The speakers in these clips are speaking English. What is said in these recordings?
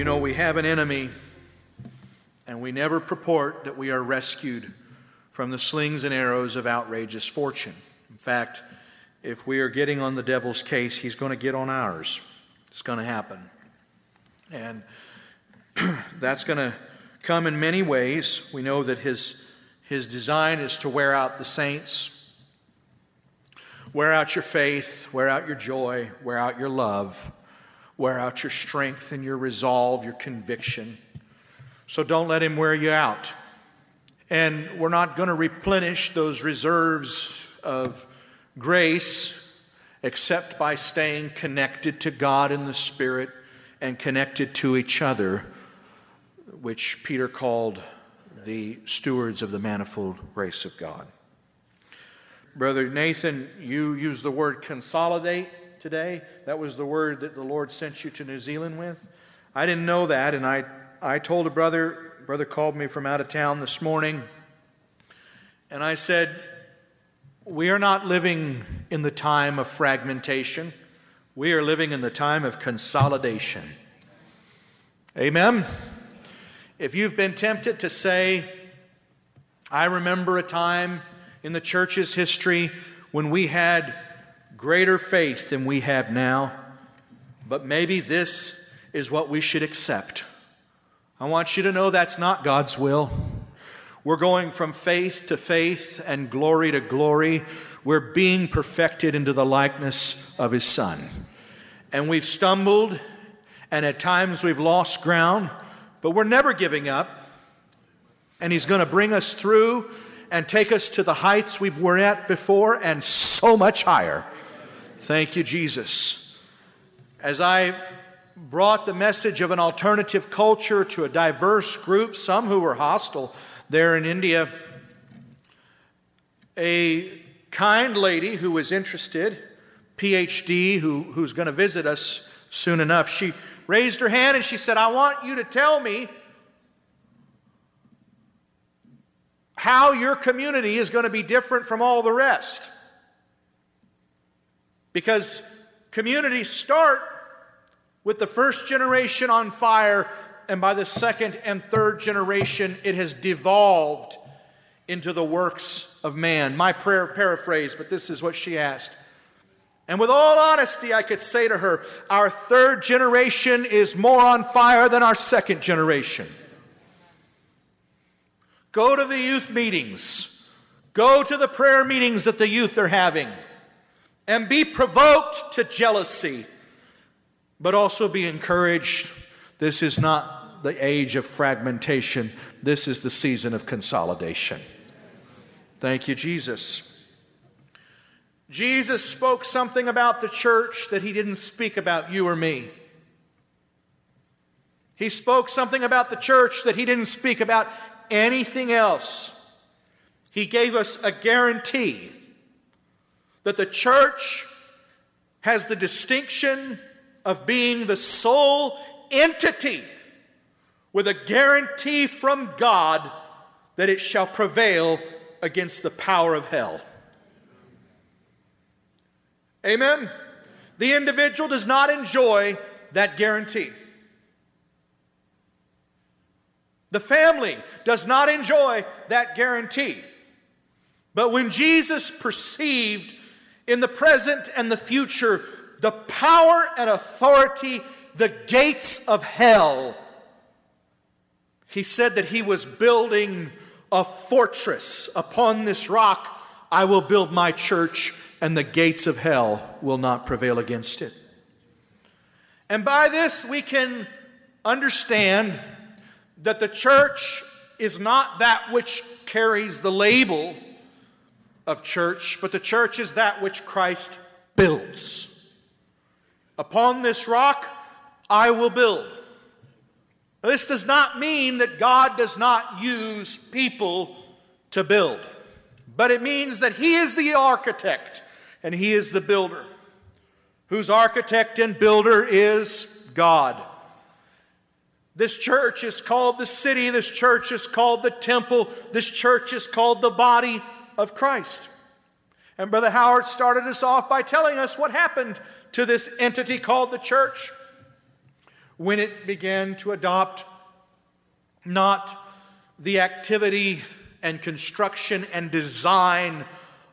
You know, we have an enemy, and we never purport that we are rescued from the slings and arrows of outrageous fortune. In fact, if we are getting on the devil's case, he's going to get on ours. It's going to happen. And that's going to come in many ways. We know that his, his design is to wear out the saints, wear out your faith, wear out your joy, wear out your love, wear out your strength and your resolve, your conviction. So don't let him wear you out. And we're not going to replenish those reserves of grace except by staying connected to God in the Spirit and connected to each other, which Peter called the stewards of the manifold grace of God. Brother Nathan, you used the word consolidate today. That was the word that the Lord sent you to New Zealand with. I didn't know that, and I, I told a brother, brother called me from out of town this morning, and I said, We are not living in the time of fragmentation. We are living in the time of consolidation. Amen. If you've been tempted to say, I remember a time in the church's history when we had greater faith than we have now, but maybe this is what we should accept. I want you to know that's not God's will. We're going from faith to faith and glory to glory. We're being perfected into the likeness of His Son. And we've stumbled, and at times we've lost ground, but we're never giving up. And He's going to bring us through and take us to the heights we were at before and so much higher. Thank you, Jesus. As I brought the message of an alternative culture to a diverse group, some who were hostile there in India, a kind lady who was interested, PhD, who, who's going to visit us soon enough, she raised her hand and she said, I want you to tell me how your community is going to be different from all the rest. Because communities start with the first generation on fire, and by the second and third generation, it has devolved into the works of man. My prayer paraphrase, but this is what she asked. And with all honesty, I could say to her, Our third generation is more on fire than our second generation. Go to the youth meetings, go to the prayer meetings that the youth are having and be provoked to jealousy, but also be encouraged. This is not the age of fragmentation, this is the season of consolidation. Thank you, Jesus. Jesus spoke something about the church that he didn't speak about you or me. He spoke something about the church that he didn't speak about anything else. He gave us a guarantee that the church has the distinction of being the sole entity with a guarantee from God that it shall prevail against the power of hell. Amen? The individual does not enjoy that guarantee. The family does not enjoy that guarantee. But when Jesus perceived in the present and the future the power and authority, the gates of hell. He said that he was building a fortress. Upon this rock I will build my church, and the gates of hell will not prevail against it. And by this we can understand that the church is not that which carries the label of church, but the church is that which Christ builds. Upon this rock I will build. This does not mean that God does not use people to build, but it means that He is the architect and He is the builder, whose architect and builder is God. This church is called the city, this church is called the temple, this church is called the body of Christ. And Brother Howard started us off by telling us what happened to this entity called the church. when it began to adopt not the activity and construction and design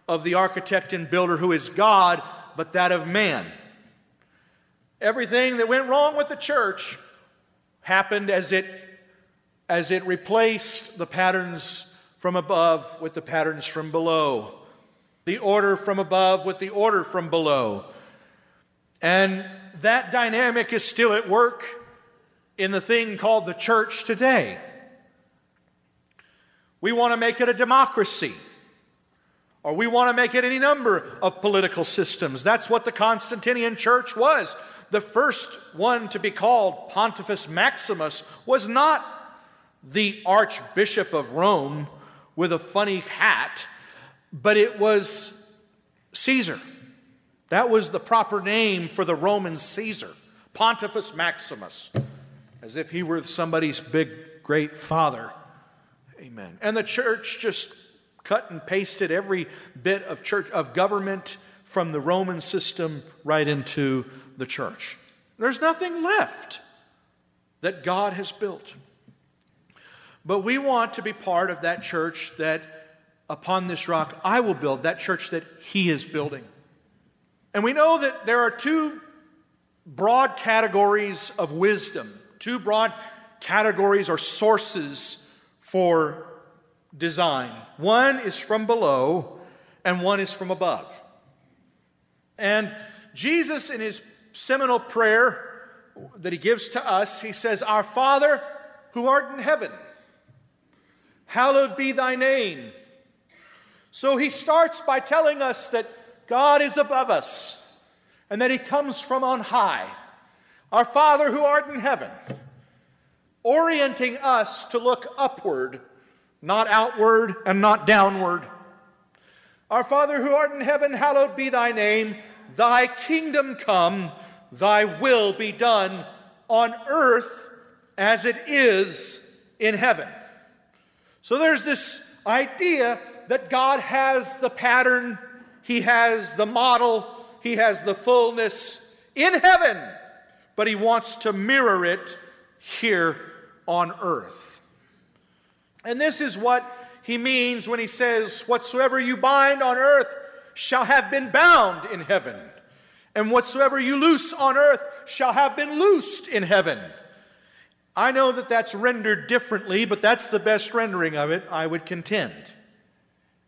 of the architect and builder who is God, but that of man. Everything that went wrong with the church happened as it as it replaced the patterns from above with the patterns from below, the order from above with the order from below. And that dynamic is still at work in the thing called the church today. We want to make it a democracy, or we want to make it any number of political systems. That's what the Constantinian church was. The first one to be called Pontifex Maximus was not the Archbishop of Rome with a funny hat, but it was Caesar. That was the proper name for the Roman Caesar, Pontifex Maximus, as if he were somebody's big great father. Amen. And the church just cut and pasted every bit of church of government from the Roman system right into the church. There's nothing left that God has built. But we want to be part of that church that upon this rock I will build, that church that He is building. And we know that there are two broad categories of wisdom, two broad categories or sources for design. One is from below, and one is from above. And Jesus, in his seminal prayer that he gives to us, he says, Our Father who art in heaven, hallowed be thy name. So he starts by telling us that God is above us and that he comes from on high. Our Father who art in heaven orienting us to look upward, not outward and not downward. Our Father who art in heaven, hallowed be thy name. Thy kingdom come, thy will be done on earth as it is in heaven. So there's this idea that God has the pattern, He has the model, He has the fullness in heaven, but He wants to mirror it here on earth. And this is what he means when he says, Whatsoever you bind on earth shall have been bound in heaven, and whatsoever you loose on earth shall have been loosed in heaven. I know that that's rendered differently, but that's the best rendering of it, I would contend.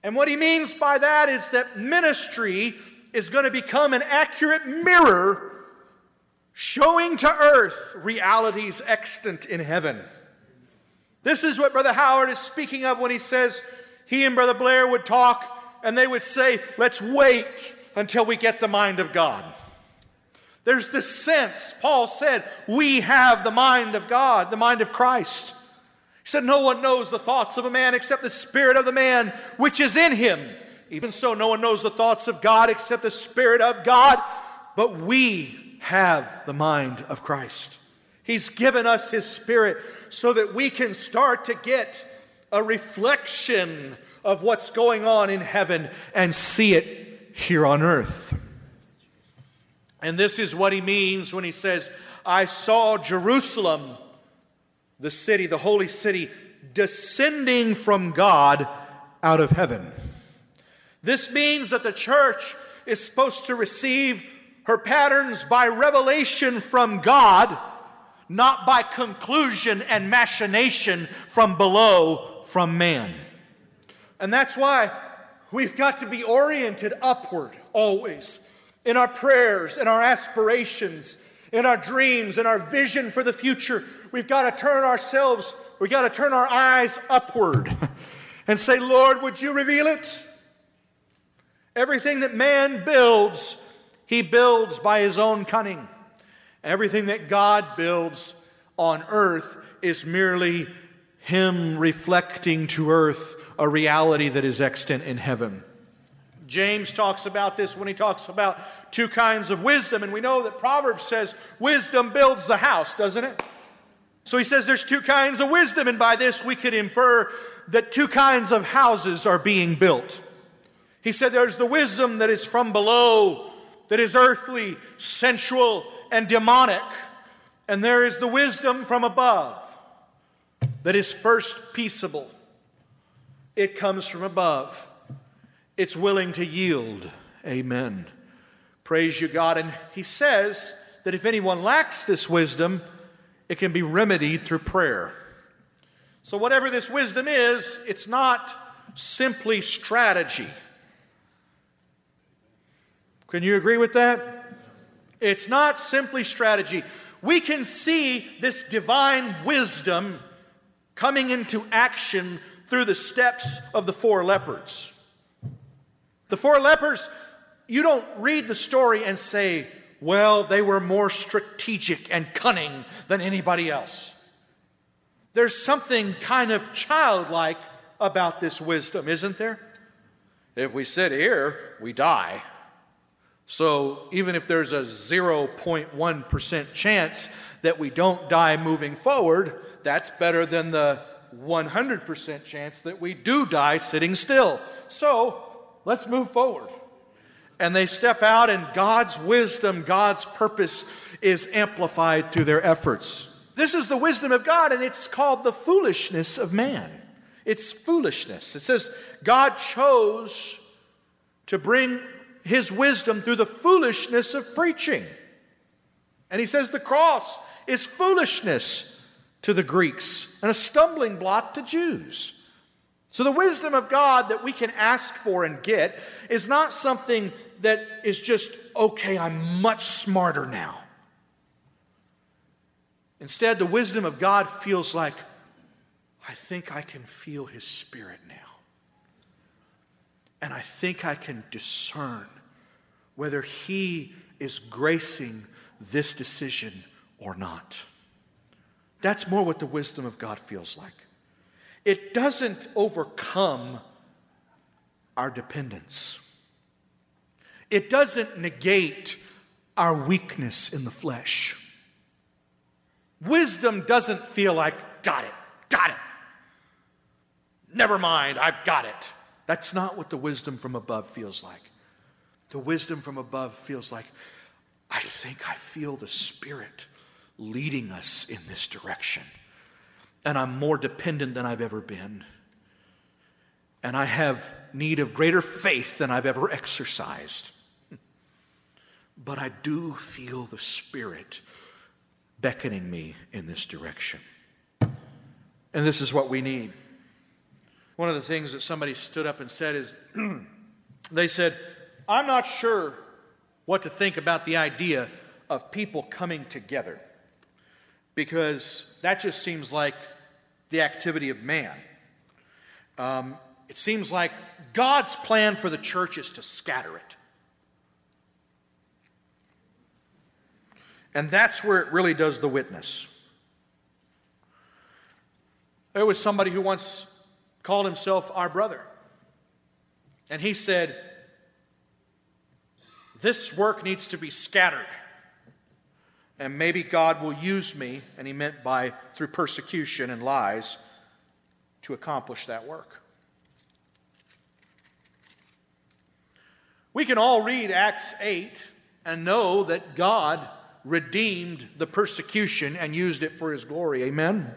And what he means by that is that ministry is going to become an accurate mirror showing to earth realities extant in heaven. This is what Brother Howard is speaking of when he says he and Brother Blair would talk and they would say, Let's wait until we get the mind of God. There's this sense, Paul said, we have the mind of God, the mind of Christ. He said, No one knows the thoughts of a man except the spirit of the man which is in him. Even so, no one knows the thoughts of God except the spirit of God. But we have the mind of Christ. He's given us His Spirit so that we can start to get a reflection of what's going on in heaven and see it here on earth. And this is what he means when he says, I saw Jerusalem, the city, the holy city, descending from God out of heaven. This means that the church is supposed to receive her patterns by revelation from God, not by conclusion and machination from below from man. And that's why we've got to be oriented upward always in our prayers, in our aspirations, in our dreams, in our vision for the future. We've got to turn ourselves, we've got to turn our eyes upward and say, Lord, would you reveal it? Everything that man builds he builds by his own cunning. Everything that God builds on earth is merely him reflecting to earth a reality that is extant in heaven. James talks about this when he talks about two kinds of wisdom, and we know that Proverbs says wisdom builds the house, doesn't it? So he says there's two kinds of wisdom, and by this we could infer that two kinds of houses are being built. He said there's the wisdom that is from below, that is earthly, sensual, and demonic. And there is the wisdom from above that is first peaceable. It comes from above. It's willing to yield. Amen. Praise you, God. And he says that if anyone lacks this wisdom, it can be remedied through prayer. So, whatever this wisdom is, it's not simply strategy. Can you agree with that? It's not simply strategy. We can see this divine wisdom coming into action through the steps of the four lepers. The four lepers, you don't read the story and say, well, they were more strategic and cunning than anybody else. There's something kind of childlike about this wisdom, isn't there? If we sit here, we die. So even if there's a 0.1% chance that we don't die moving forward, that's better than the 100% chance that we do die sitting still. So let's move forward. And they step out, and God's wisdom, God's purpose is amplified through their efforts. This is the wisdom of God, and it's called the foolishness of man. It's foolishness. It says God chose to bring his wisdom through the foolishness of preaching. And he says the cross is foolishness to the Greeks and a stumbling block to Jews. So, the wisdom of God that we can ask for and get is not something that is just, okay, I'm much smarter now. Instead, the wisdom of God feels like, I think I can feel His Spirit now. And I think I can discern whether He is gracing this decision or not. That's more what the wisdom of God feels like. It doesn't overcome our dependence, it doesn't negate our weakness in the flesh. Wisdom doesn't feel like, got it, got it. Never mind, I've got it. That's not what the wisdom from above feels like. The wisdom from above feels like, I think I feel the Spirit leading us in this direction. And I'm more dependent than I've ever been. And I have need of greater faith than I've ever exercised. But I do feel the Spirit beckoning me in this direction. And this is what we need. One of the things that somebody stood up and said is they said, I'm not sure what to think about the idea of people coming together because that just seems like the activity of man. Um, it seems like God's plan for the church is to scatter it. And that's where it really does the witness. There was somebody who once called himself our brother. And he said, This work needs to be scattered. And maybe God will use me, and he meant by through persecution and lies, to accomplish that work. We can all read Acts 8 and know that God redeemed the persecution and used it for his glory. Amen?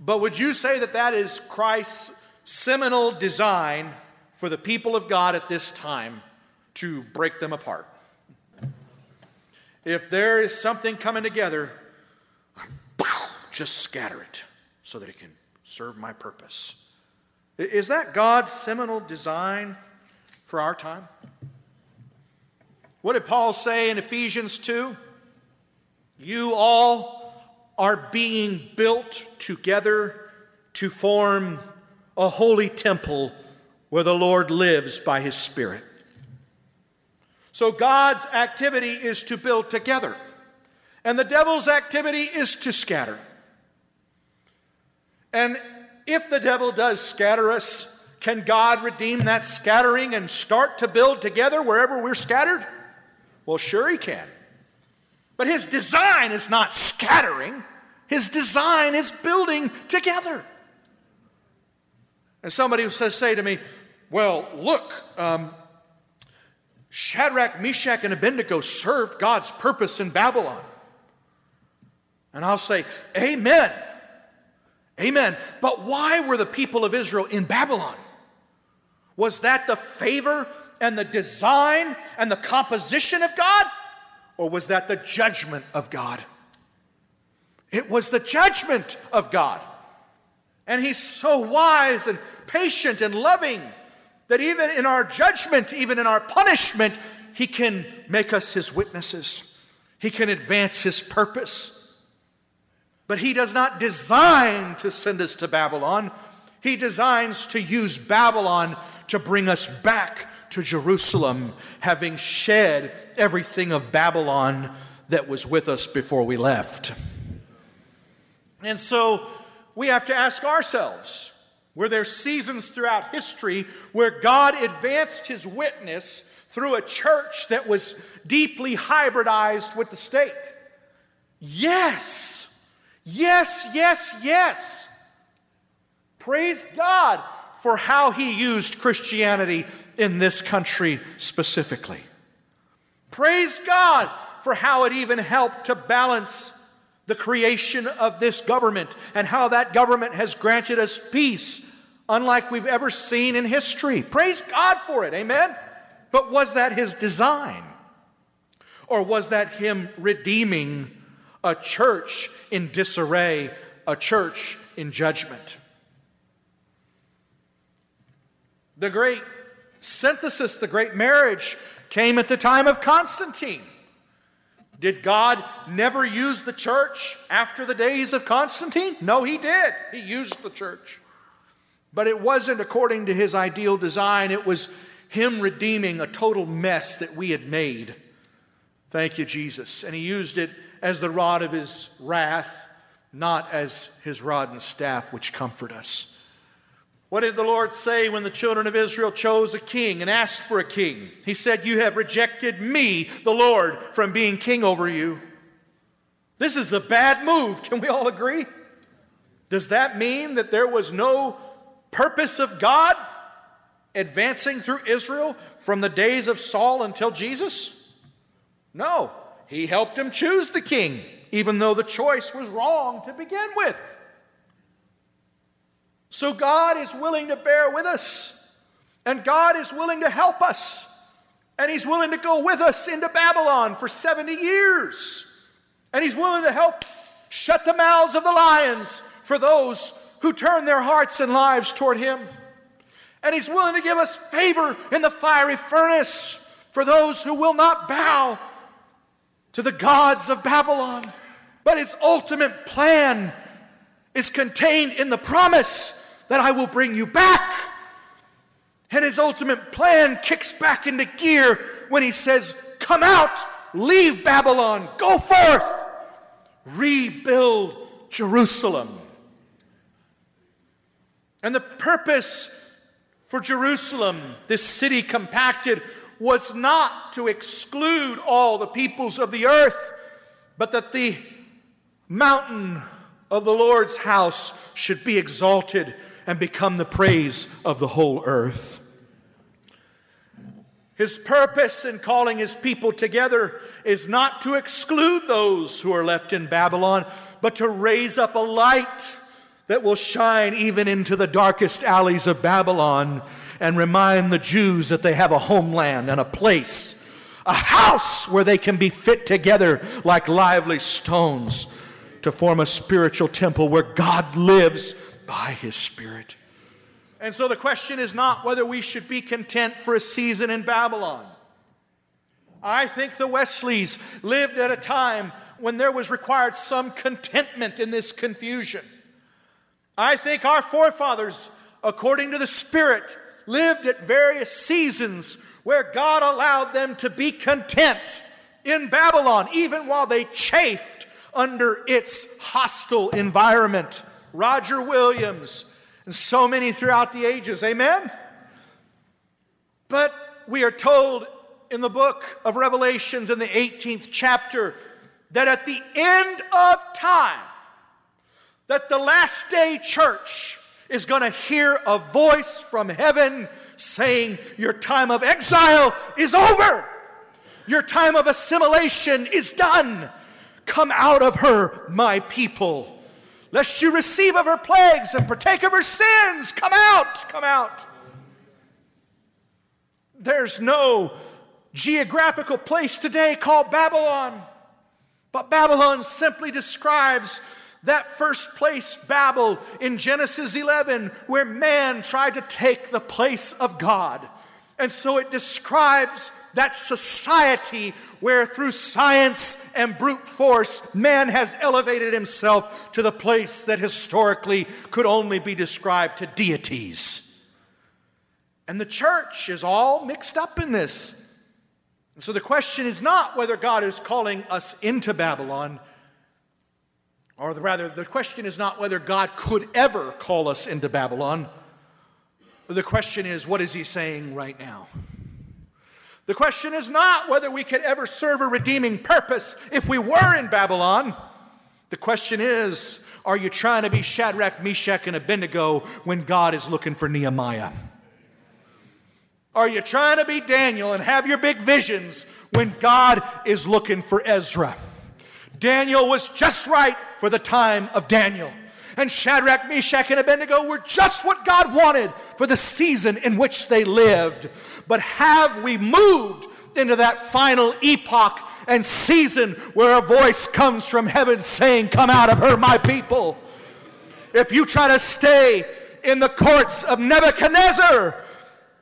But would you say that that is Christ's seminal design for the people of God at this time to break them apart? If there is something coming together, just scatter it so that it can serve my purpose. Is that God's seminal design for our time? What did Paul say in Ephesians 2? You all are being built together to form a holy temple where the Lord lives by his Spirit. So God's activity is to build together, and the devil's activity is to scatter. And if the devil does scatter us, can God redeem that scattering and start to build together wherever we're scattered? Well, sure, he can. But his design is not scattering, his design is building together. And somebody will say to me, Well, look, um, Shadrach, Meshach, and Abednego served God's purpose in Babylon. And I'll say, Amen. Amen. But why were the people of Israel in Babylon? Was that the favor and the design and the composition of God? Or was that the judgment of God? It was the judgment of God. And He's so wise and patient and loving that even in our judgment, even in our punishment, He can make us His witnesses. He can advance His purpose. But He does not design to send us to Babylon. He designs to use Babylon to bring us back to Jerusalem, having shed everything of Babylon that was with us before we left. And so we have to ask ourselves were there seasons throughout history where God advanced his witness through a church that was deeply hybridized with the state? Yes. Yes, yes, yes. Praise God for how he used Christianity in this country specifically. Praise God for how it even helped to balance the creation of this government and how that government has granted us peace unlike we've ever seen in history. Praise God for it, amen? But was that his design? Or was that him redeeming a church in disarray, a church in judgment? The great synthesis, the great marriage came at the time of Constantine. Did God never use the church after the days of Constantine? No, he did. He used the church. But it wasn't according to his ideal design, it was him redeeming a total mess that we had made. Thank you, Jesus. And he used it as the rod of his wrath, not as his rod and staff, which comfort us. What did the Lord say when the children of Israel chose a king and asked for a king? He said, You have rejected me, the Lord, from being king over you. This is a bad move. Can we all agree? Does that mean that there was no purpose of God advancing through Israel from the days of Saul until Jesus? No. He helped him choose the king, even though the choice was wrong to begin with. So God is willing to bear with us, and God is willing to help us, and He's willing to go with us into Babylon for 70 years, and He's willing to help shut the mouths of the lions for those who turn their hearts and lives toward Him. And He's willing to give us favor in the fiery furnace for those who will not bow to the gods of Babylon. But His ultimate plan is contained in the promise that I will bring you back. And his ultimate plan kicks back into gear when he says, Come out, leave Babylon, go forth, rebuild Jerusalem. And the purpose for Jerusalem, this city compacted, was not to exclude all the peoples of the earth, but that the mountain of the Lord's house should be exalted and become the praise of the whole earth. His purpose in calling his people together is not to exclude those who are left in Babylon, but to raise up a light that will shine even into the darkest alleys of Babylon and remind the Jews that they have a homeland and a place, a house where they can be fit together like lively stones to form a spiritual temple where God lives by His Spirit. And so the question is not whether we should be content for a season in Babylon. I think the Wesleys lived at a time when there was required some contentment in this confusion. I think our forefathers, according to the Spirit, lived at various seasons where God allowed them to be content in Babylon, even while they chafed under its hostile environment. Roger Williams, and so many throughout the ages. Amen? But we are told in the book of Revelations in the 18th chapter that at the end of time, that the last day church is going to hear a voice from heaven saying, Your time of exile is over. Your time of assimilation is done. Come out of her, my people. Lest you receive of her plagues and partake of her sins. Come out, come out. There's no geographical place today called Babylon, but Babylon simply describes that first place, Babel, in Genesis 11, where man tried to take the place of God. And so it describes that society where through science and brute force, man has elevated himself to the place that historically could only be described to deities. And the church is all mixed up in this. And so the question is not whether God is calling us into Babylon, or rather, the question is not whether God could ever call us into Babylon. The question is, what is he saying right now? The question is not whether we could ever serve a redeeming purpose if we were in Babylon. The question is, are you trying to be Shadrach, Meshach, and Abednego when God is looking for Nehemiah? Are you trying to be Daniel and have your big visions when God is looking for Ezra? Daniel was just right for the time of Daniel and Shadrach, Meshach, and Abednego were just what God wanted for the season in which they lived. But have we moved into that final epoch and season where a voice comes from heaven saying, Come out of her, my people? If you try to stay in the courts of Nebuchadnezzar,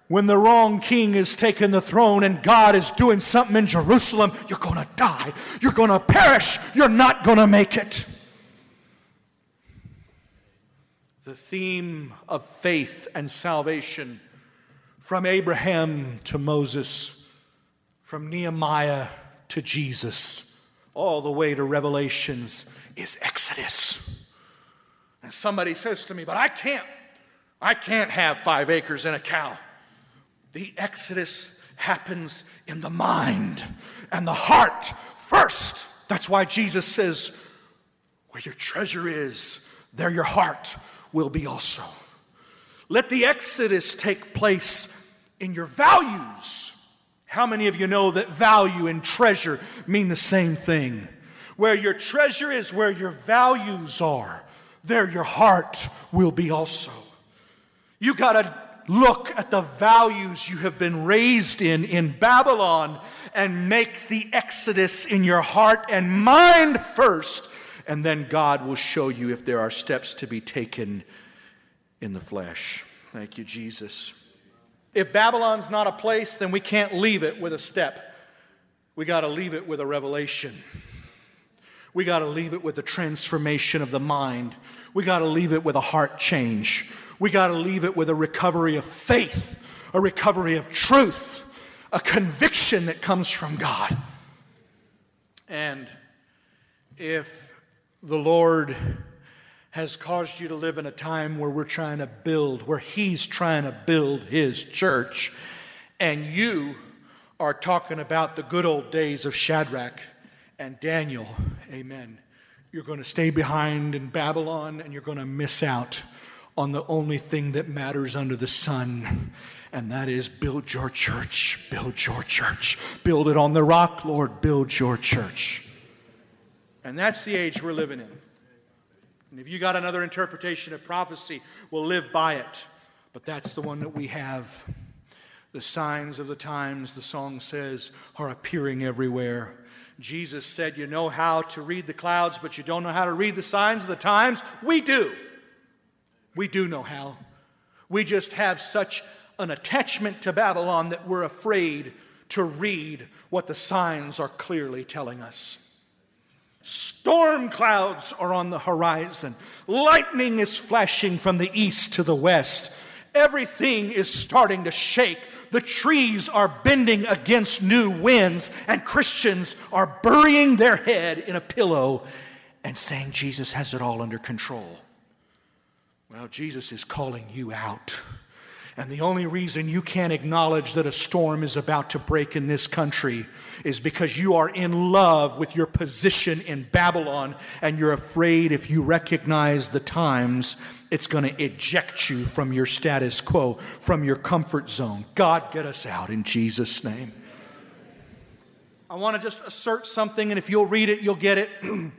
when the wrong king is taking the throne and God is doing something in Jerusalem, you're going to die. You're going to perish. You're not going to make it. the theme of faith and salvation from Abraham to Moses, from Nehemiah to Jesus, all the way to Revelations is Exodus. And somebody says to me, But I can't, I can't have five acres and a cow. The Exodus happens in the mind and the heart first. That's why Jesus says, Where your treasure is, there your heart will be also. Let the Exodus take place in your values. How many of you know that value and treasure mean the same thing? Where your treasure is, where your values are, there your heart will be also. You got to look at the values you have been raised in in Babylon and make the exodus in your heart and mind first and then God will show you if there are steps to be taken in the flesh. Thank you, Jesus. If Babylon's not a place, then we can't leave it with a step. We got to leave it with a revelation. We got to leave it with a transformation of the mind. We got to leave it with a heart change. We got to leave it with a recovery of faith, a recovery of truth, a conviction that comes from God. And if the Lord has caused you to live in a time where we're trying to build, where He's trying to build His church, and you are talking about the good old days of Shadrach and Daniel, amen. You're going to stay behind in Babylon and you're going to miss out on the only thing that matters under the sun, and that is build your church, build your church, build it on the rock, Lord, build your church. And that's the age we're living in. And if you got another interpretation of prophecy, we'll live by it. But that's the one that we have. The signs of the times, the song says, are appearing everywhere. Jesus said, You know how to read the clouds, but you don't know how to read the signs of the times? We do. We do know how. We just have such an attachment to Babylon that we're afraid to read what the signs are clearly telling us. Storm clouds are on the horizon. Lightning is flashing from the east to the west. Everything is starting to shake. The trees are bending against new winds, and Christians are burying their head in a pillow and saying, Jesus has it all under control. Jesus is calling you out. And the only reason you can't acknowledge that a storm is about to break in this country is because you are in love with your position in Babylon and you're afraid if you recognize the times, it's going to eject you from your status quo, from your comfort zone. God, get us out in Jesus' name. I want to just assert something, and if you'll read it, you'll get it.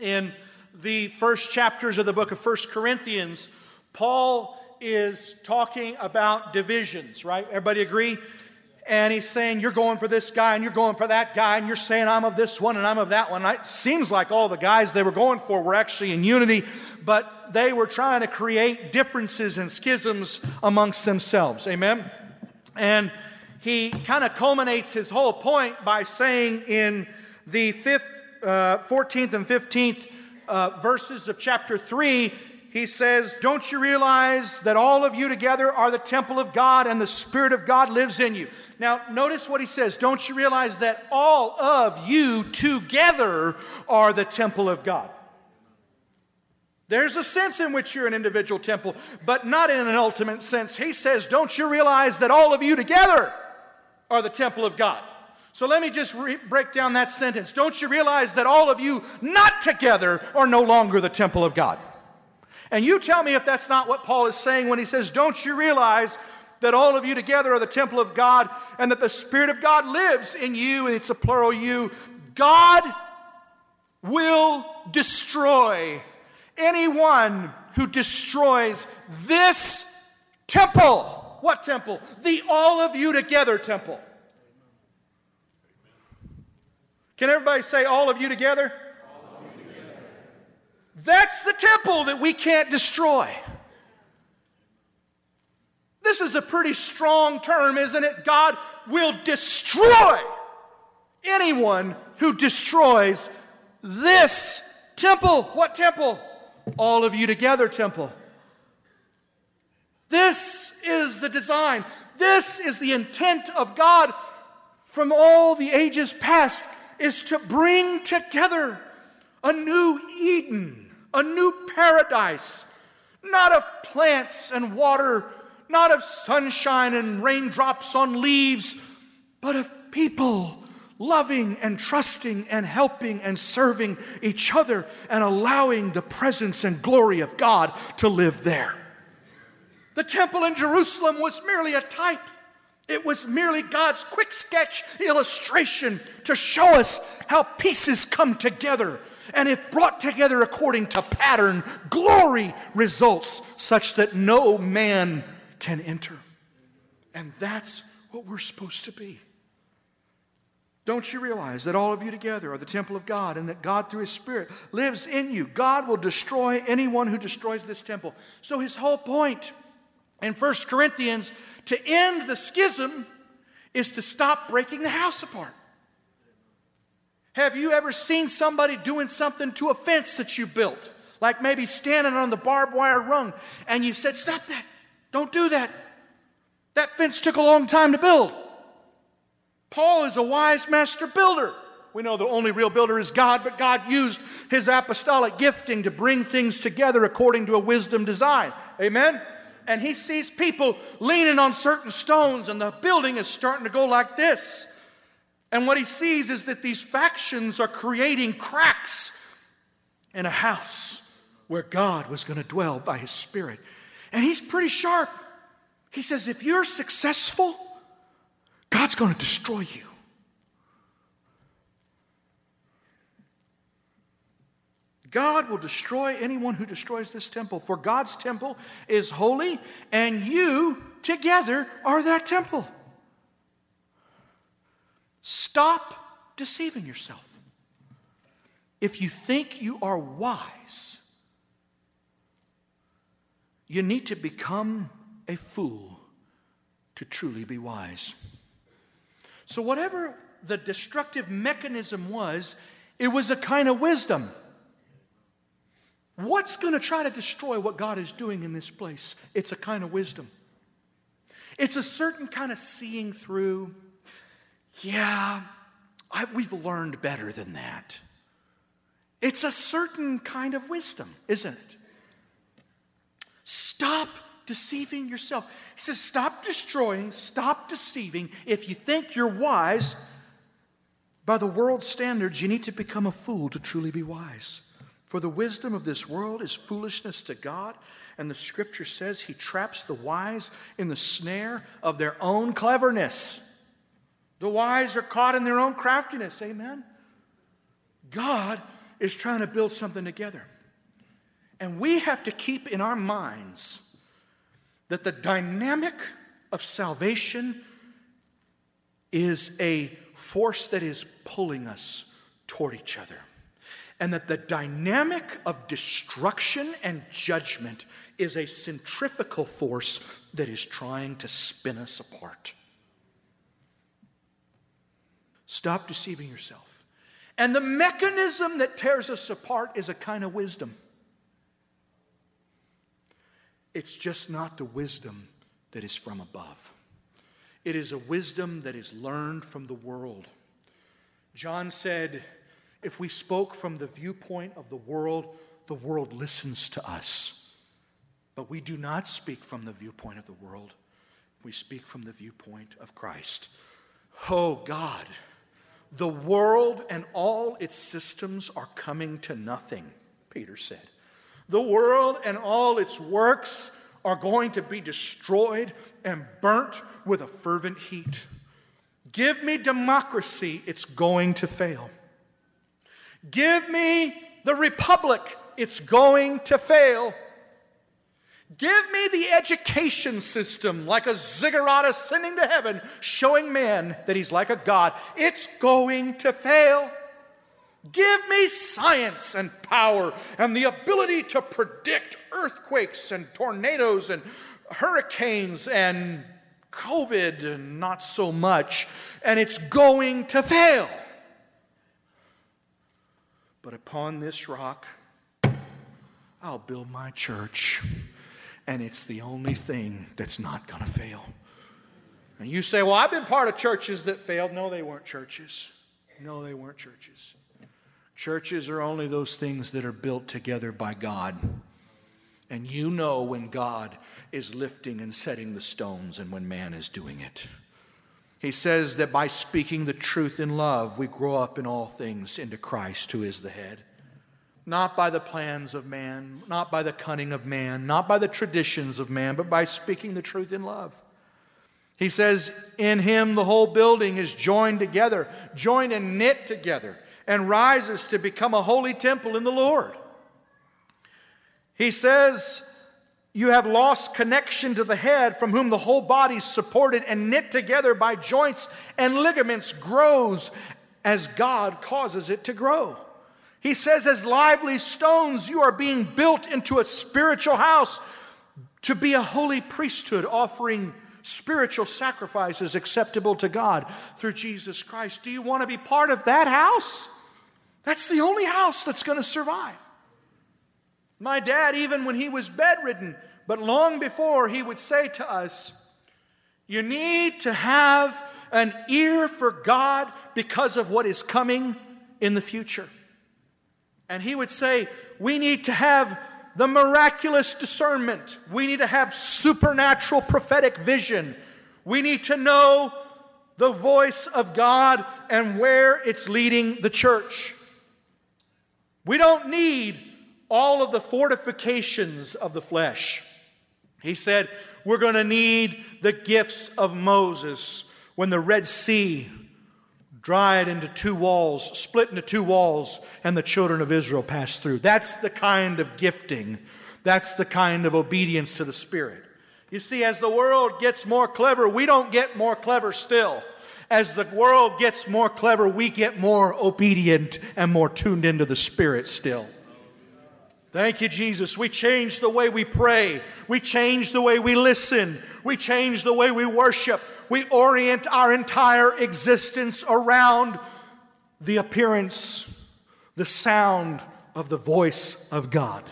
In the first chapters of the book of First Corinthians, Paul is talking about divisions, right? Everybody agree? And he's saying, You're going for this guy, and you're going for that guy, and you're saying, I'm of this one, and I'm of that one. It seems like all the guys they were going for were actually in unity, but they were trying to create differences and schisms amongst themselves. Amen? And he kind of culminates his whole point by saying in the fifth, uh, 14th and 15th uh, verses of chapter 3, he says, Don't you realize that all of you together are the temple of God and the Spirit of God lives in you? Now, notice what he says. Don't you realize that all of you together are the temple of God? There's a sense in which you're an individual temple, but not in an ultimate sense. He says, Don't you realize that all of you together are the temple of God? So let me just re- break down that sentence. Don't you realize that all of you not together are no longer the temple of God? And you tell me if that's not what Paul is saying when he says, Don't you realize that all of you together are the temple of God and that the Spirit of God lives in you, and it's a plural you. God will destroy anyone who destroys this temple. What temple? The all of you together temple. Can everybody say all of you together? That's the temple that we can't destroy. This is a pretty strong term, isn't it? God will destroy anyone who destroys this temple. What temple? All of you together temple. This is the design. This is the intent of God from all the ages past is to bring together a new Eden, a new paradise, not of plants and water, not of sunshine and raindrops on leaves, but of people loving and trusting and helping and serving each other and allowing the presence and glory of God to live there. The temple in Jerusalem was merely a type. It was merely God's quick sketch illustration to show us how pieces come together. And if brought together according to pattern, glory results such that no man can enter. And that's what we're supposed to be. Don't you realize that all of you together are the temple of God and that God, through His Spirit, lives in you? God will destroy anyone who destroys this temple. So, His whole point in 1 Corinthians to end the schism is to stop breaking the house apart. Have you ever seen somebody doing something to a fence that you built? Like maybe standing on the barbed wire rung and you said, Stop that. Don't do that. That fence took a long time to build. Paul is a wise master builder. We know the only real builder is God, but God used his apostolic gifting to bring things together according to a wisdom design. Amen? And he sees people leaning on certain stones, and the building is starting to go like this. And what he sees is that these factions are creating cracks in a house where God was going to dwell by his Spirit. And he's pretty sharp. He says, if you're successful, God's going to destroy you. God will destroy anyone who destroys this temple, for God's temple is holy, and you together are that temple. Stop deceiving yourself. If you think you are wise, you need to become a fool to truly be wise. So, whatever the destructive mechanism was, it was a kind of wisdom. What's going to try to destroy what God is doing in this place? It's a kind of wisdom. It's a certain kind of seeing through. Yeah, I, we've learned better than that. It's a certain kind of wisdom, isn't it? Stop deceiving yourself. He says, Stop destroying, stop deceiving. If you think you're wise, by the world's standards, you need to become a fool to truly be wise. For the wisdom of this world is foolishness to God, and the scripture says he traps the wise in the snare of their own cleverness. The wise are caught in their own craftiness. Amen. God is trying to build something together. And we have to keep in our minds that the dynamic of salvation is a force that is pulling us toward each other. And that the dynamic of destruction and judgment is a centrifugal force that is trying to spin us apart. Stop deceiving yourself. And the mechanism that tears us apart is a kind of wisdom. It's just not the wisdom that is from above. It is a wisdom that is learned from the world. John said, if we spoke from the viewpoint of the world, the world listens to us. But we do not speak from the viewpoint of the world, we speak from the viewpoint of Christ. Oh God, the world and all its systems are coming to nothing, Peter said. The world and all its works are going to be destroyed and burnt with a fervent heat. Give me democracy, it's going to fail. Give me the republic, it's going to fail. Give me the education system like a ziggurat ascending to heaven, showing man that he's like a god. It's going to fail. Give me science and power and the ability to predict earthquakes and tornadoes and hurricanes and COVID and not so much, and it's going to fail. But upon this rock, I'll build my church, and it's the only thing that's not going to fail. And you say, Well, I've been part of churches that failed. No, they weren't churches. No, they weren't churches. Churches are only those things that are built together by God. And you know when God is lifting and setting the stones and when man is doing it. He says that by speaking the truth in love, we grow up in all things into Christ, who is the head. Not by the plans of man, not by the cunning of man, not by the traditions of man, but by speaking the truth in love. He says, In him the whole building is joined together, joined and knit together and rises to become a holy temple in the Lord. He says, You have lost connection to the head, from whom the whole body, supported and knit together by joints and ligaments, grows as God causes it to grow. He says, As lively stones, you are being built into a spiritual house to be a holy priesthood, offering spiritual sacrifices acceptable to God through Jesus Christ. Do you want to be part of that house? That's the only house that's going to survive. My dad, even when he was bedridden, but long before, he would say to us, You need to have an ear for God because of what is coming in the future. And he would say, We need to have the miraculous discernment. We need to have supernatural prophetic vision. We need to know the voice of God and where it's leading the church. We don't need all of the fortifications of the flesh. He said, We're going to need the gifts of Moses when the Red Sea dried into two walls, split into two walls, and the children of Israel passed through. That's the kind of gifting, that's the kind of obedience to the Spirit. You see, as the world gets more clever, we don't get more clever still. As the world gets more clever, we get more obedient and more tuned into the Spirit still. Thank you, Jesus. We change the way we pray. We change the way we listen. We change the way we worship. We orient our entire existence around the appearance, the sound of the voice of God.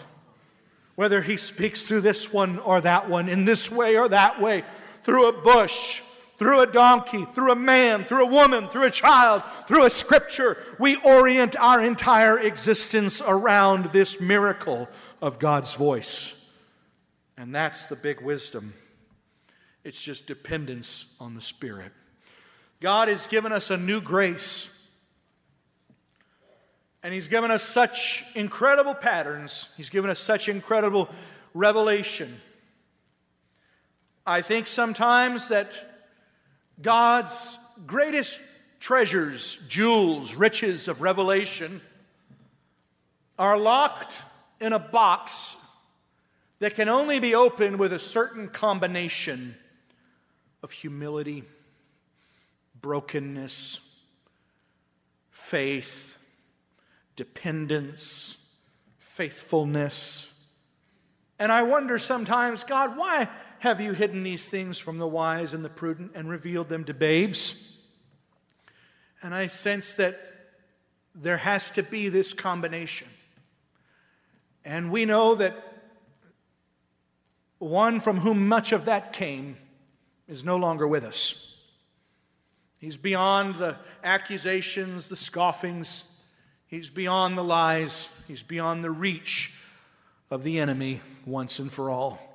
Whether He speaks through this one or that one, in this way or that way, through a bush, through a donkey, through a man, through a woman, through a child, through a scripture. We orient our entire existence around this miracle of God's voice. And that's the big wisdom. It's just dependence on the Spirit. God has given us a new grace. And He's given us such incredible patterns. He's given us such incredible revelation. I think sometimes that God's greatest treasures, jewels, riches of revelation are locked in a box that can only be opened with a certain combination of humility, brokenness, faith, dependence, faithfulness. And I wonder sometimes, God, why have you hidden these things from the wise and the prudent and revealed them to babes? And I sense that there has to be this combination. And we know that one from whom much of that came is no longer with us. He's beyond the accusations, the scoffings. He's beyond the lies. He's beyond the reach of the enemy once and for all.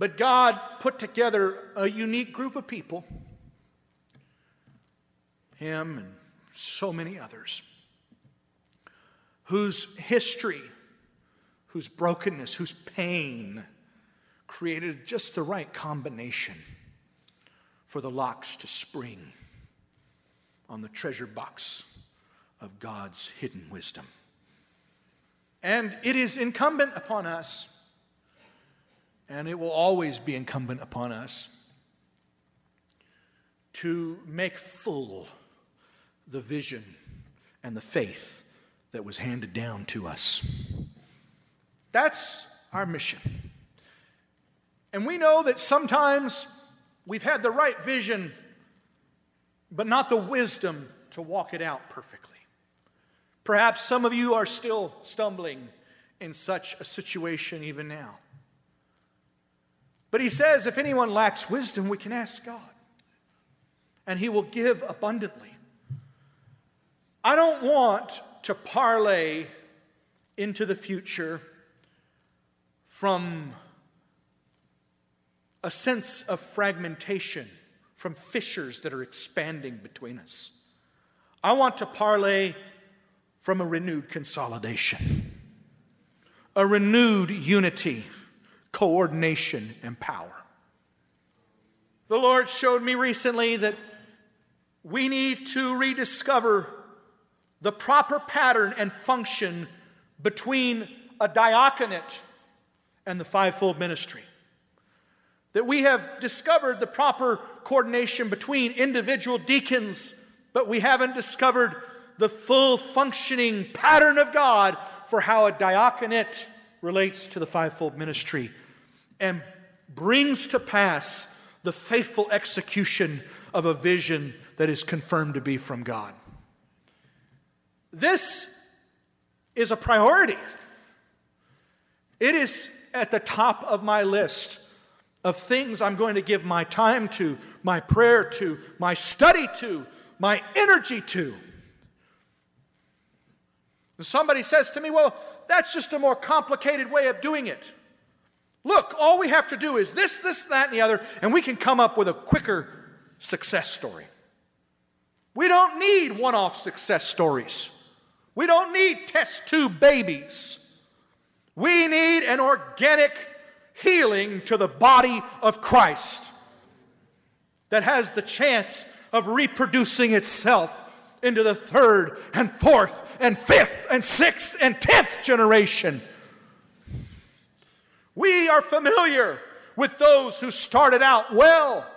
But God put together a unique group of people, him and so many others, whose history, whose brokenness, whose pain created just the right combination for the locks to spring on the treasure box of God's hidden wisdom. And it is incumbent upon us and it will always be incumbent upon us to make full the vision and the faith that was handed down to us. That's our mission. And we know that sometimes we've had the right vision, but not the wisdom to walk it out perfectly. Perhaps some of you are still stumbling in such a situation even now. But he says, if anyone lacks wisdom, we can ask God, and he will give abundantly. I don't want to parlay into the future from a sense of fragmentation, from fissures that are expanding between us. I want to parlay from a renewed consolidation, a renewed unity coordination, and power. The Lord showed me recently that we need to rediscover the proper pattern and function between a diaconate and the fivefold ministry. That we have discovered the proper coordination between individual deacons, but we haven't discovered the full functioning pattern of God for how a diaconate relates to the fivefold ministry and brings to pass the faithful execution of a vision that is confirmed to be from God. This is a priority. It is at the top of my list of things I'm going to give my time to, my prayer to, my study to, my energy to. And somebody says to me, Well, that's just a more complicated way of doing it. Look, all we have to do is this, this, that, and the other, and we can come up with a quicker success story. We don't need one off success stories. We don't need test tube babies. We need an organic healing to the body of Christ that has the chance of reproducing itself into the third and fourth and fifth and sixth and tenth generation we are familiar with those who started out well,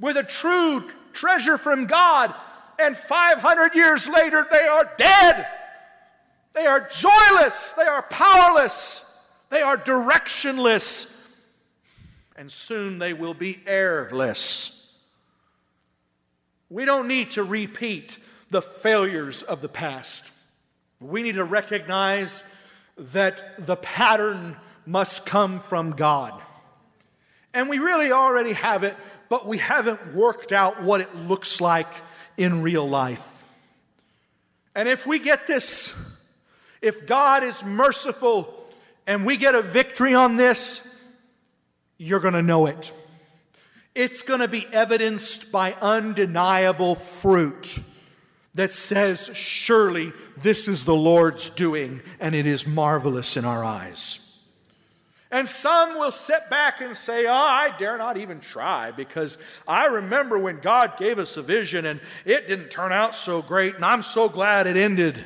with a true treasure from God, and 500 years later they are dead. They are joyless. They are powerless. They are directionless. And soon they will be airless. We don't need to repeat the failures of the past. We need to recognize that the pattern must come from God. And we really already have it, but we haven't worked out what it looks like in real life. And if we get this, if God is merciful and we get a victory on this, you're going to know it. It's going to be evidenced by undeniable fruit that says, Surely this is the Lord's doing, and it is marvelous in our eyes. And some will sit back and say, Oh, I dare not even try because I remember when God gave us a vision and it didn't turn out so great, and I'm so glad it ended.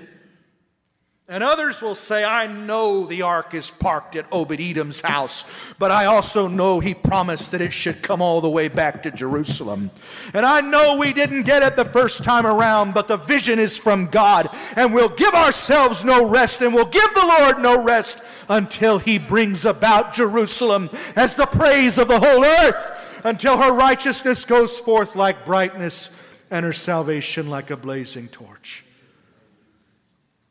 And others will say, I know the ark is parked at Obed Edom's house, but I also know he promised that it should come all the way back to Jerusalem. And I know we didn't get it the first time around, but the vision is from God. And we'll give ourselves no rest, and we'll give the Lord no rest until he brings about Jerusalem as the praise of the whole earth, until her righteousness goes forth like brightness and her salvation like a blazing torch.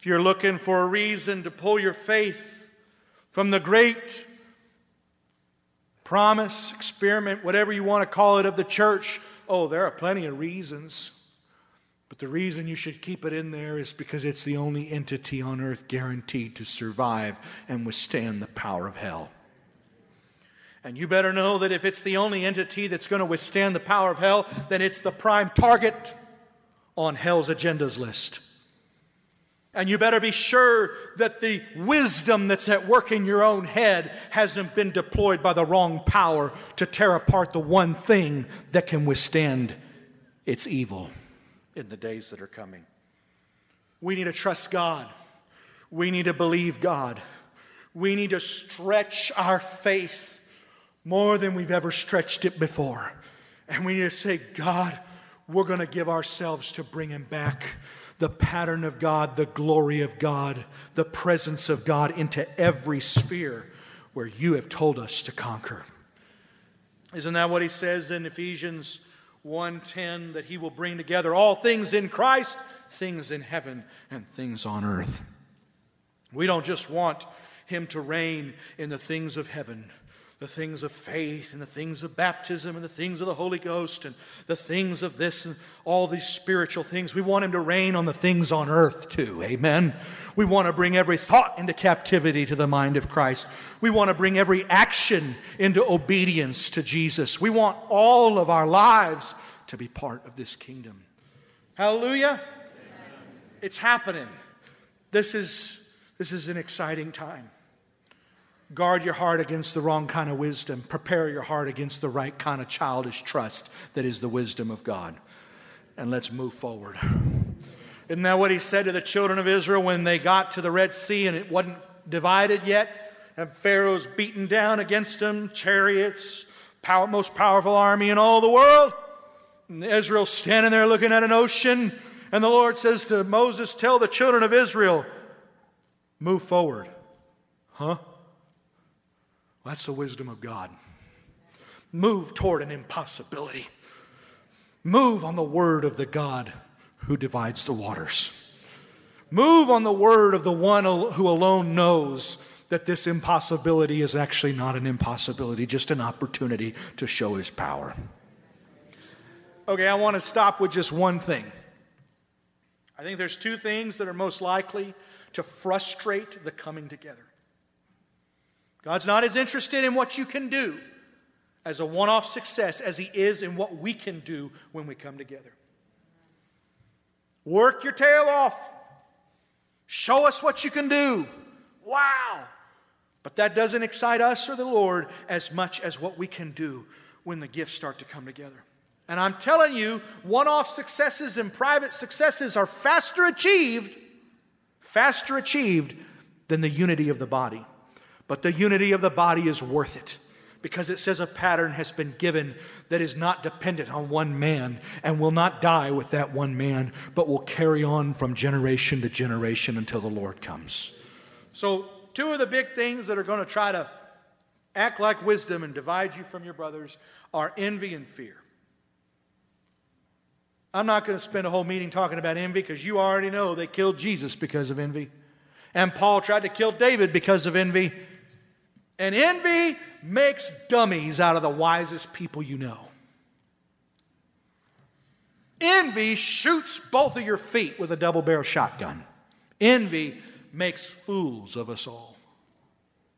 If you're looking for a reason to pull your faith from the great promise, experiment, whatever you want to call it, of the church, oh, there are plenty of reasons. But the reason you should keep it in there is because it's the only entity on earth guaranteed to survive and withstand the power of hell. And you better know that if it's the only entity that's going to withstand the power of hell, then it's the prime target on hell's agendas list. And you better be sure that the wisdom that's at work in your own head hasn't been deployed by the wrong power to tear apart the one thing that can withstand its evil in the days that are coming. We need to trust God. We need to believe God. We need to stretch our faith more than we've ever stretched it before. And we need to say, God, we're going to give ourselves to bring Him back the pattern of God, the glory of God, the presence of God into every sphere where you have told us to conquer. Isn't that what he says in Ephesians 1:10 that he will bring together all things in Christ, things in heaven and things on earth. We don't just want him to reign in the things of heaven the things of faith and the things of baptism and the things of the Holy Ghost and the things of this and all these spiritual things. We want Him to reign on the things on earth too. Amen. We want to bring every thought into captivity to the mind of Christ. We want to bring every action into obedience to Jesus. We want all of our lives to be part of this kingdom. Hallelujah. Amen. It's happening. This is, this is an exciting time. Guard your heart against the wrong kind of wisdom. Prepare your heart against the right kind of childish trust that is the wisdom of God. And let's move forward. Isn't that what he said to the children of Israel when they got to the Red Sea and it wasn't divided yet? And Pharaoh's beaten down against them, chariots, power, most powerful army in all the world. And Israel's standing there looking at an ocean. And the Lord says to Moses, Tell the children of Israel, move forward. Huh? That's the wisdom of God. Move toward an impossibility. Move on the word of the God who divides the waters. Move on the word of the one who alone knows that this impossibility is actually not an impossibility, just an opportunity to show his power. Okay, I want to stop with just one thing. I think there's two things that are most likely to frustrate the coming together. God's not as interested in what you can do as a one off success as He is in what we can do when we come together. Work your tail off. Show us what you can do. Wow. But that doesn't excite us or the Lord as much as what we can do when the gifts start to come together. And I'm telling you, one off successes and private successes are faster achieved, faster achieved than the unity of the body. But the unity of the body is worth it because it says a pattern has been given that is not dependent on one man and will not die with that one man, but will carry on from generation to generation until the Lord comes. So, two of the big things that are going to try to act like wisdom and divide you from your brothers are envy and fear. I'm not going to spend a whole meeting talking about envy because you already know they killed Jesus because of envy. And Saul tried to kill David because of envy. And envy makes dummies out of the wisest people you know. Envy shoots both of your feet with a double barrel shotgun. Envy makes fools of us all.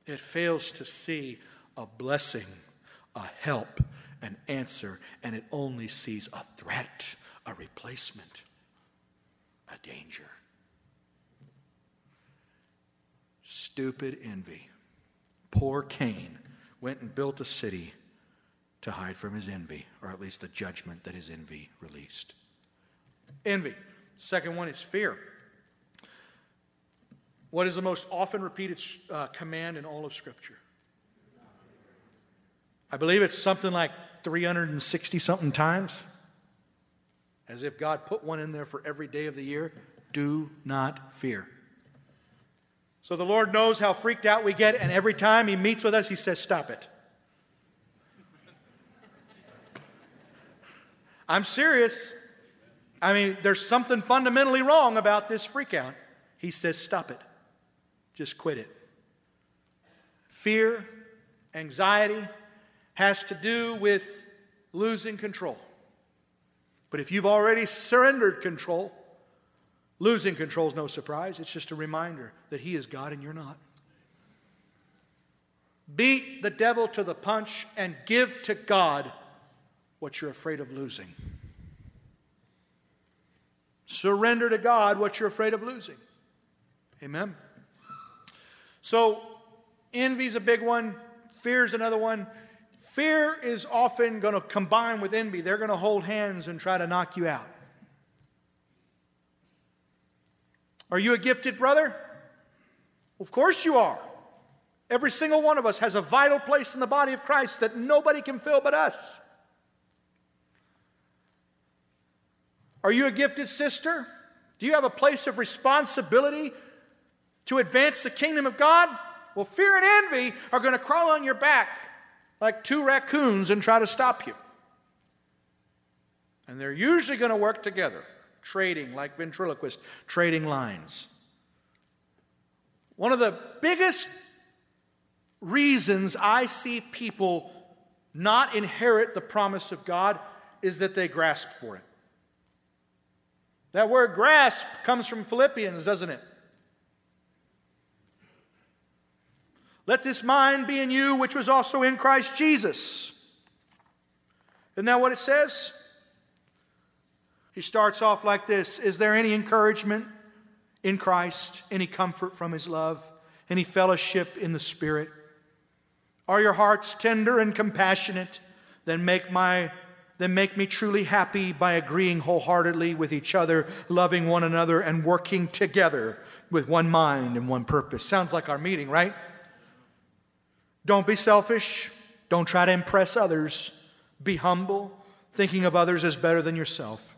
It fails to see a blessing, a help, an answer, and it only sees a threat, a replacement, a danger. Stupid envy poor Cain went and built a city to hide from his envy, or at least the judgment that his envy released. Envy. Second one is fear. What is the most often repeated uh, command in all of Scripture? I believe it's something like 360 something times. As if God put one in there for every day of the year. Do not fear. So the Lord knows how freaked out we get, and every time He meets with us, He says, Stop it. I'm serious. I mean, there's something fundamentally wrong about this freakout. He says, Stop it. Just quit it. Fear, anxiety has to do with losing control. But if you've already surrendered control, Losing control is no surprise. It's just a reminder that He is God and you're not. Beat the devil to the punch and give to God what you're afraid of losing. Surrender to God what you're afraid of losing. Amen. So, envy's a big one, fear's another one. Fear is often going to combine with envy. They're going to hold hands and try to knock you out. Are you a gifted brother? Of course you are. Every single one of us has a vital place in the body of Christ that nobody can fill but us. Are you a gifted sister? Do you have a place of responsibility to advance the kingdom of God? Well, fear and envy are going to crawl on your back like two raccoons and try to stop you. And they're usually going to work together trading, like ventriloquist, trading lines. One of the biggest reasons I see people not inherit the promise of God is that they grasp for it. That word grasp comes from Philippians, doesn't it? Let this mind be in you, which was also in Christ Jesus. Isn't that what it says? He starts off like this Is there any encouragement in Christ, any comfort from His love, any fellowship in the Spirit? Are your hearts tender and compassionate? Then make my then make me truly happy by agreeing wholeheartedly with each other, loving one another, and working together with one mind and one purpose. Sounds like our meeting, right? Don't be selfish. Don't try to impress others. Be humble, thinking of others as better than yourself.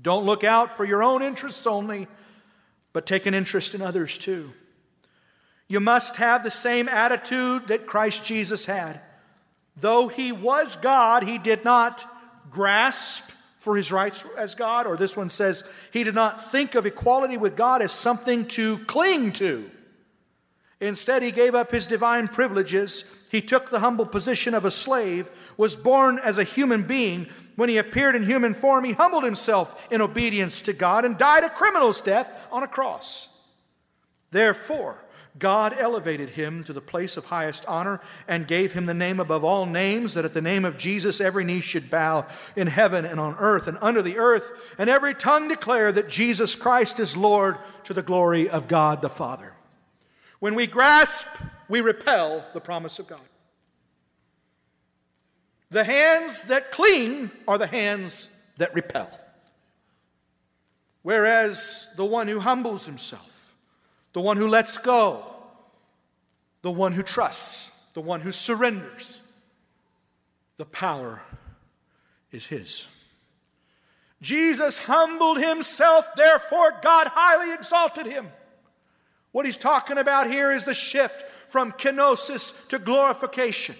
Don't look out for your own interests only, but take an interest in others too. You must have the same attitude that Christ Jesus had. Though he was God, he did not grasp for his rights as God, or this one says he did not think of equality with God as something to cling to. Instead, he gave up his divine privileges. He took the humble position of a slave, was born as a human being, when he appeared in human form, he humbled himself in obedience to God and died a criminal's death on a cross. Therefore, God elevated him to the place of highest honor and gave him the name above all names, that at the name of Jesus every knee should bow in heaven and on earth and under the earth, and every tongue declare that Jesus Christ is Lord to the glory of God the Father. When we grasp, we repel the promise of God. The hands that cling are the hands that repel. Whereas the one who humbles himself, the one who lets go, the one who trusts, the one who surrenders, the power is his. Jesus humbled himself, therefore, God highly exalted him. What he's talking about here is the shift from kenosis to glorification.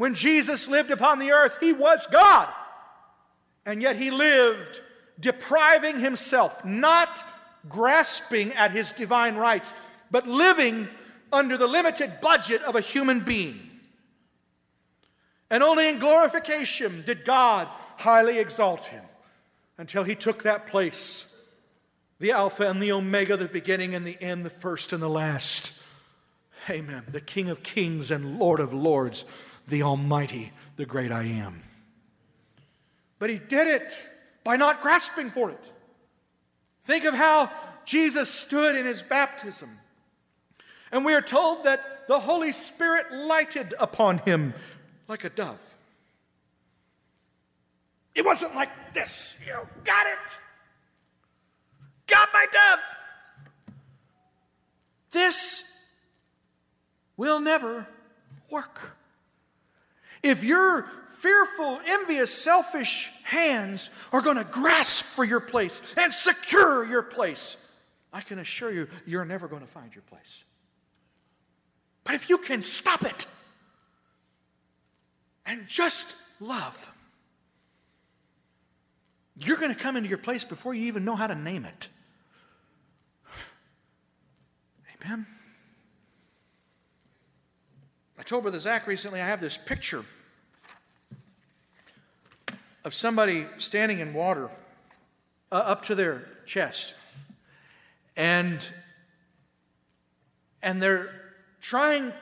When Jesus lived upon the earth, he was God. And yet he lived depriving himself, not grasping at his divine rights, but living under the limited budget of a human being. And only in glorification did God highly exalt him until he took that place the Alpha and the Omega, the beginning and the end, the first and the last. Amen. The King of kings and Lord of lords the Almighty, the great I am. But he did it by not grasping for it. Think of how Jesus stood in his baptism And we are told that the Holy Spirit lighted upon him like a dove. It wasn't like this, you know, got it. Got my dove. This will never work. If your fearful, envious, selfish hands are going to grasp for your place and secure your place, I can assure you, you're never going to find your place. But if you can stop it and just love, you're going to come into your place before you even know how to name it. Amen. I the Zach recently I have this picture of somebody standing in water uh, up to their chest. And, and they're trying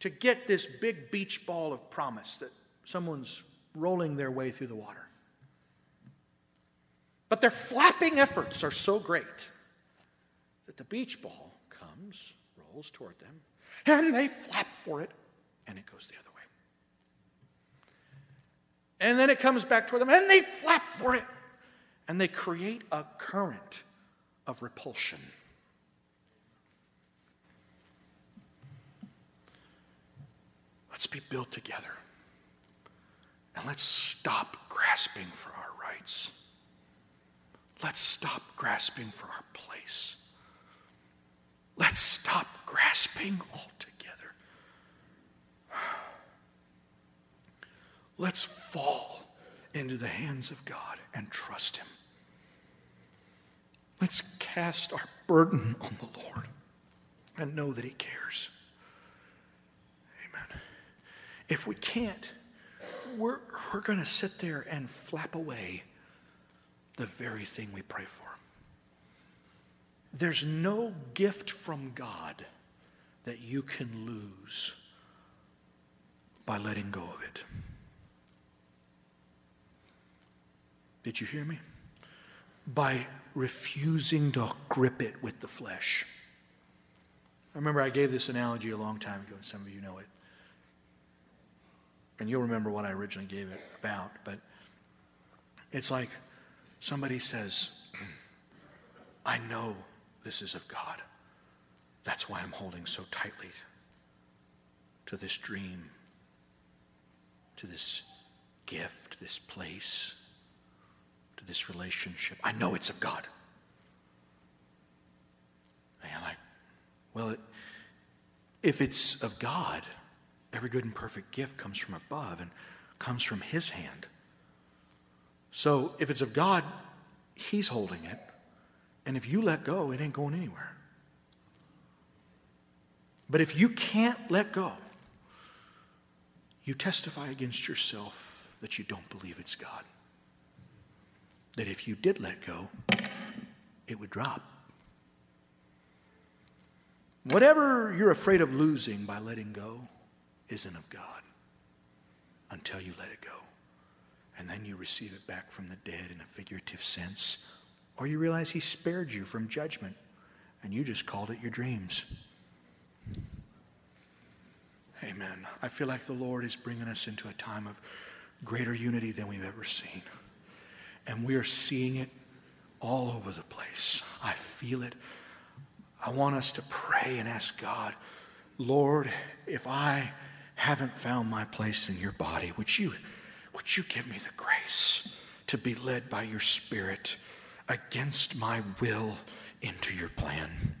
to get this big beach ball of promise that someone's rolling their way through the water. But their flapping efforts are so great that the beach ball comes, rolls toward them, and they flap for it, and it goes the other way. And then it comes back toward them, and they flap for it, and they create a current of repulsion. Let's be built together. And let's stop grasping for our rights. Let's stop grasping for our place. Let's stop grasping altogether. Let's fall into the hands of God and trust Him. Let's cast our burden on the Lord and know that He cares. Amen. If we can't, we're, we're going to sit there and flap away the very thing we pray for. There's no gift from God that you can lose by letting go of it. Did you hear me? By refusing to grip it with the flesh. I remember I gave this analogy a long time ago, and some of you know it. And you'll remember what I originally gave it about, but it's like somebody says, I know this is of God. That's why I'm holding so tightly to this dream, to this gift, this place, to this relationship. I know it's of God. And you're like, well, it, if it's of God, every good and perfect gift comes from above and comes from His hand. So if it's of God, He's holding it. And if you let go, it ain't going anywhere. But if you can't let go, you testify against yourself that you don't believe it's God. That if you did let go, it would drop. Whatever you're afraid of losing by letting go isn't of God until you let it go. And then you receive it back from the dead in a figurative sense. Or you realize He spared you from judgment and you just called it your dreams. Amen. I feel like the Lord is bringing us into a time of greater unity than we've ever seen. And we are seeing it all over the place. I feel it. I want us to pray and ask God, Lord, if I haven't found my place in your body, would you, would you give me the grace to be led by your Spirit against my will into your plan?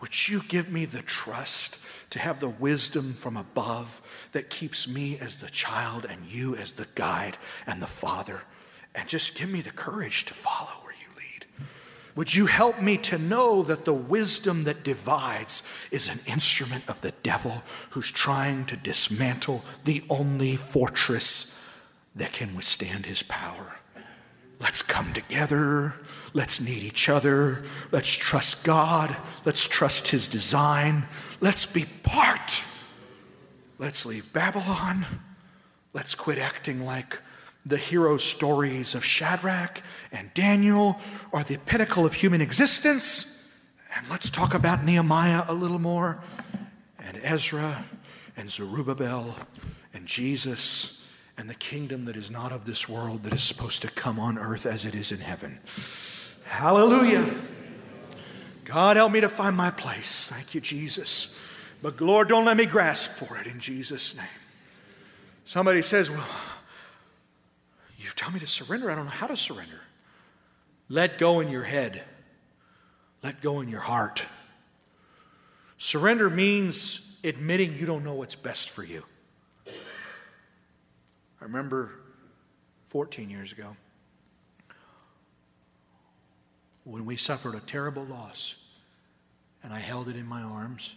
Would you give me the trust to have the wisdom from above that keeps me as the child and you as the guide and the father? And just give me the courage to follow where you lead. Would you help me to know that the wisdom that divides is an instrument of the devil who's trying to dismantle the only fortress that can withstand his power? Let's come together. Let's need each other. Let's trust God. Let's trust His design. Let's be part. Let's leave Babylon. Let's quit acting like the hero stories of Shadrach and Daniel are the pinnacle of human existence. And let's talk about Nehemiah a little more. and Ezra and Zerubbabel and Jesus and the kingdom that is not of this world that is supposed to come on earth as it is in heaven. Hallelujah. God, help me to find my place. Thank you, Jesus. But Lord, don't let me grasp for it in Jesus' name. Somebody says, Well, you tell me to surrender. I don't know how to surrender. Let go in your head, let go in your heart. Surrender means admitting you don't know what's best for you. I remember 14 years ago when we suffered a terrible loss and I held it in my arms,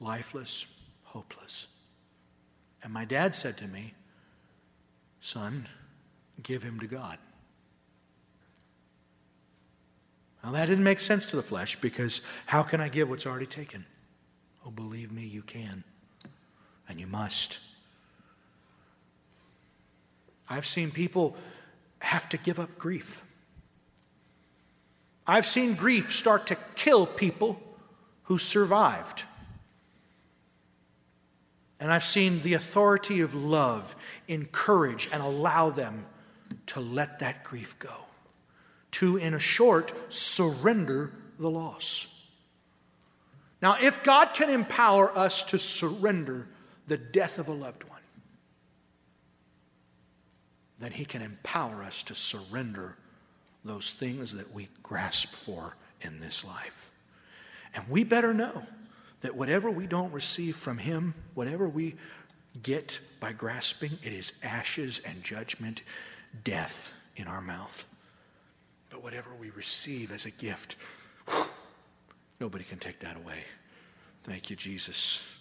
lifeless, hopeless. And my dad said to me, Son, give him to God. Now, that didn't make sense to the flesh because how can I give what's already taken? Oh, believe me, you can. And you must. I've seen people have to give up grief. I've seen grief start to kill people who survived. And I've seen the authority of love encourage and allow them to let that grief go, to, in a short, surrender the loss. Now, if God can empower us to surrender the death of a loved one, then He can empower us to surrender those things that we grasp for in this life. And we better know that whatever we don't receive from Him, whatever we get by grasping, it is ashes and judgment, death in our mouth. But whatever we receive as a gift, nobody can take that away. Thank you, Jesus.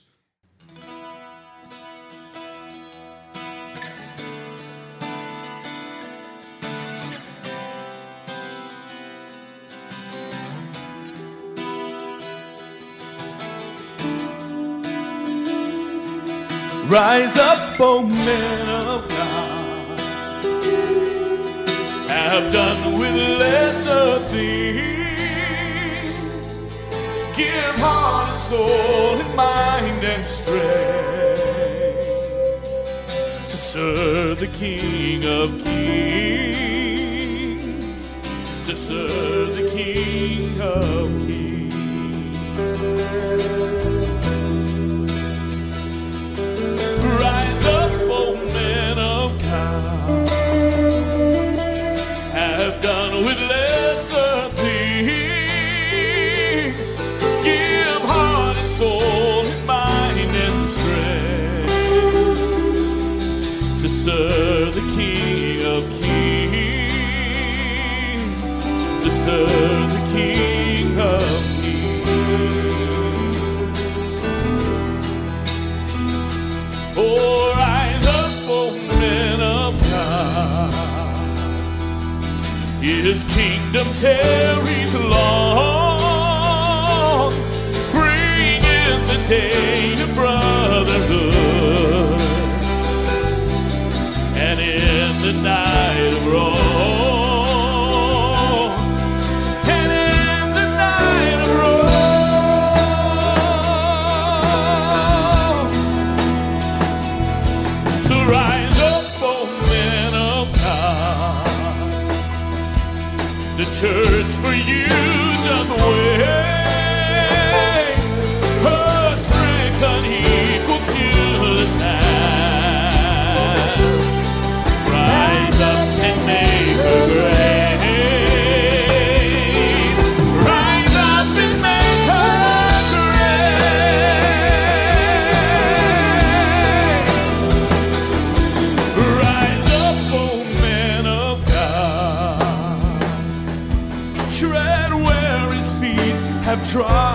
Rise up, O men of God. Have done with lesser things. Give heart and soul and mind and strength to serve the King of Kings. To serve the King of Kings. His kingdom tarries long. Bring in the day have